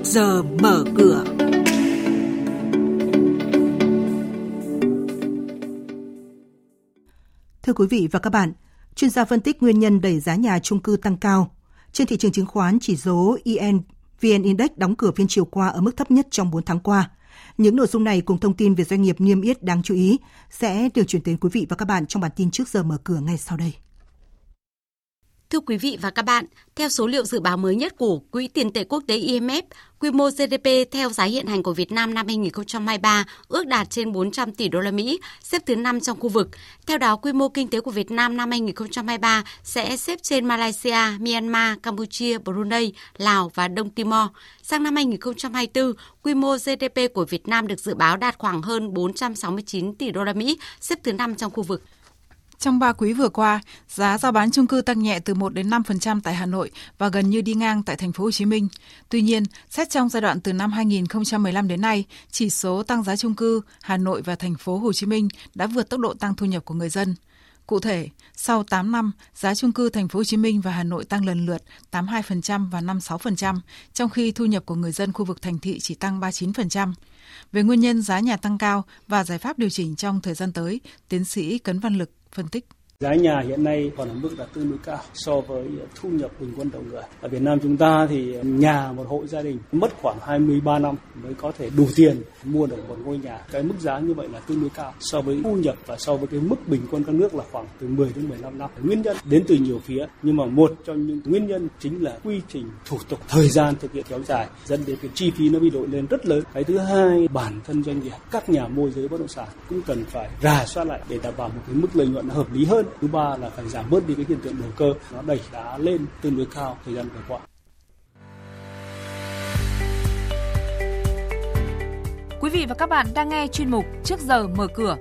trước giờ mở cửa. Thưa quý vị và các bạn, chuyên gia phân tích nguyên nhân đẩy giá nhà chung cư tăng cao. Trên thị trường chứng khoán, chỉ số EN VN Index đóng cửa phiên chiều qua ở mức thấp nhất trong 4 tháng qua. Những nội dung này cùng thông tin về doanh nghiệp niêm yết đáng chú ý sẽ được chuyển đến quý vị và các bạn trong bản tin trước giờ mở cửa ngay sau đây. Thưa quý vị và các bạn, theo số liệu dự báo mới nhất của Quỹ tiền tệ quốc tế IMF, quy mô GDP theo giá hiện hành của Việt Nam năm 2023 ước đạt trên 400 tỷ đô la Mỹ, xếp thứ 5 trong khu vực. Theo đó, quy mô kinh tế của Việt Nam năm 2023 sẽ xếp trên Malaysia, Myanmar, Campuchia, Brunei, Lào và Đông Timor. Sang năm 2024, quy mô GDP của Việt Nam được dự báo đạt khoảng hơn 469 tỷ đô la Mỹ, xếp thứ 5 trong khu vực. Trong 3 quý vừa qua, giá giao bán chung cư tăng nhẹ từ 1 đến 5% tại Hà Nội và gần như đi ngang tại thành phố Hồ Chí Minh. Tuy nhiên, xét trong giai đoạn từ năm 2015 đến nay, chỉ số tăng giá chung cư Hà Nội và thành phố Hồ Chí Minh đã vượt tốc độ tăng thu nhập của người dân. Cụ thể, sau 8 năm, giá chung cư thành phố Hồ Chí Minh và Hà Nội tăng lần lượt 82% và 56%, trong khi thu nhập của người dân khu vực thành thị chỉ tăng 39%. Về nguyên nhân giá nhà tăng cao và giải pháp điều chỉnh trong thời gian tới, tiến sĩ Cấn Văn Lực phân tích. Giá nhà hiện nay còn ở mức là tương đối cao so với thu nhập bình quân đầu người. Ở Việt Nam chúng ta thì nhà một hộ gia đình mất khoảng 23 năm mới có thể đủ tiền mua được một ngôi nhà. Cái mức giá như vậy là tương đối cao so với thu nhập và so với cái mức bình quân các nước là khoảng từ 10 đến 15 năm. Nguyên nhân đến từ nhiều phía, nhưng mà một trong những nguyên nhân chính là quy trình thủ tục, thời gian thực hiện kéo dài, dẫn đến cái chi phí nó bị đội lên rất lớn. Cái thứ hai, bản thân doanh nghiệp, các nhà môi giới bất động sản cũng cần phải rà soát lại để đảm bảo một cái mức lợi nhuận hợp lý hơn thứ ba là phải giảm bớt đi cái hiện tượng đầu cơ nó đẩy giá lên tương đối cao thời gian vừa qua Quý vị và các bạn đang nghe chuyên mục Trước giờ mở cửa.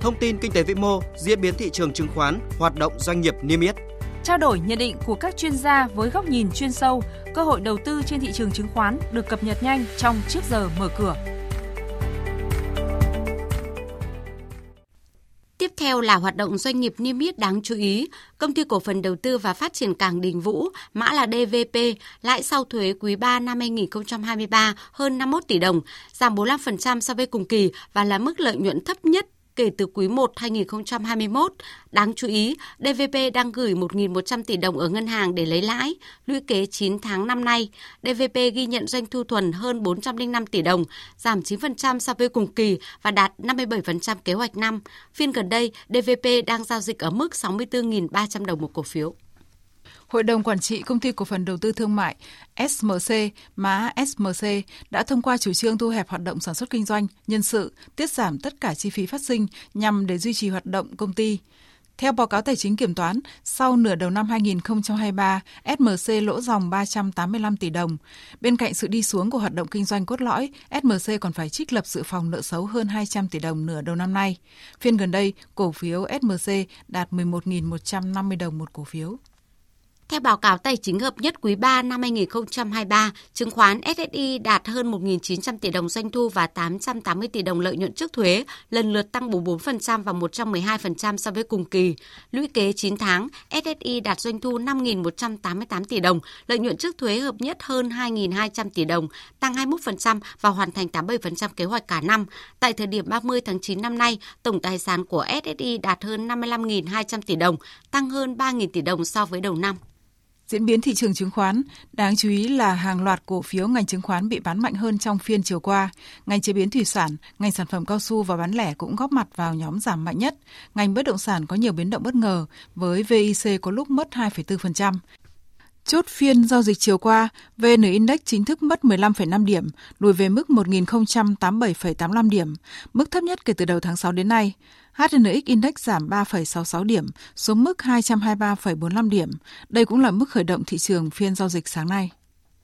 Thông tin kinh tế vĩ mô, diễn biến thị trường chứng khoán, hoạt động doanh nghiệp niêm yết. Trao đổi nhận định của các chuyên gia với góc nhìn chuyên sâu, cơ hội đầu tư trên thị trường chứng khoán được cập nhật nhanh trong Trước giờ mở cửa. Theo là hoạt động doanh nghiệp niêm yết đáng chú ý. Công ty cổ phần đầu tư và phát triển cảng Đình Vũ, mã là DVP, lãi sau thuế quý 3 năm 2023 hơn 51 tỷ đồng, giảm 45% so với cùng kỳ và là mức lợi nhuận thấp nhất kể từ quý 1 2021. Đáng chú ý, DVP đang gửi 1.100 tỷ đồng ở ngân hàng để lấy lãi. Lũy kế 9 tháng năm nay, DVP ghi nhận doanh thu thuần hơn 405 tỷ đồng, giảm 9% so với cùng kỳ và đạt 57% kế hoạch năm. Phiên gần đây, DVP đang giao dịch ở mức 64.300 đồng một cổ phiếu. Hội đồng Quản trị Công ty Cổ phần Đầu tư Thương mại SMC, mã SMC, đã thông qua chủ trương thu hẹp hoạt động sản xuất kinh doanh, nhân sự, tiết giảm tất cả chi phí phát sinh nhằm để duy trì hoạt động công ty. Theo báo cáo tài chính kiểm toán, sau nửa đầu năm 2023, SMC lỗ dòng 385 tỷ đồng. Bên cạnh sự đi xuống của hoạt động kinh doanh cốt lõi, SMC còn phải trích lập dự phòng nợ xấu hơn 200 tỷ đồng nửa đầu năm nay. Phiên gần đây, cổ phiếu SMC đạt 11.150 đồng một cổ phiếu. Theo báo cáo tài chính hợp nhất quý 3 năm 2023, chứng khoán SSI đạt hơn 1.900 tỷ đồng doanh thu và 880 tỷ đồng lợi nhuận trước thuế, lần lượt tăng 44% và 112% so với cùng kỳ. Lũy kế 9 tháng, SSI đạt doanh thu 5.188 tỷ đồng, lợi nhuận trước thuế hợp nhất hơn 2.200 tỷ đồng, tăng 21% và hoàn thành 87% kế hoạch cả năm. Tại thời điểm 30 tháng 9 năm nay, tổng tài sản của SSI đạt hơn 55.200 tỷ đồng, tăng hơn 3.000 tỷ đồng so với đầu năm. Diễn biến thị trường chứng khoán, đáng chú ý là hàng loạt cổ phiếu ngành chứng khoán bị bán mạnh hơn trong phiên chiều qua. Ngành chế biến thủy sản, ngành sản phẩm cao su và bán lẻ cũng góp mặt vào nhóm giảm mạnh nhất. Ngành bất động sản có nhiều biến động bất ngờ, với VIC có lúc mất 2,4%. Chốt phiên giao dịch chiều qua, VN Index chính thức mất 15,5 điểm, lùi về mức 1.087,85 điểm, mức thấp nhất kể từ đầu tháng 6 đến nay. HNX Index giảm 3,66 điểm xuống mức 223,45 điểm. Đây cũng là mức khởi động thị trường phiên giao dịch sáng nay.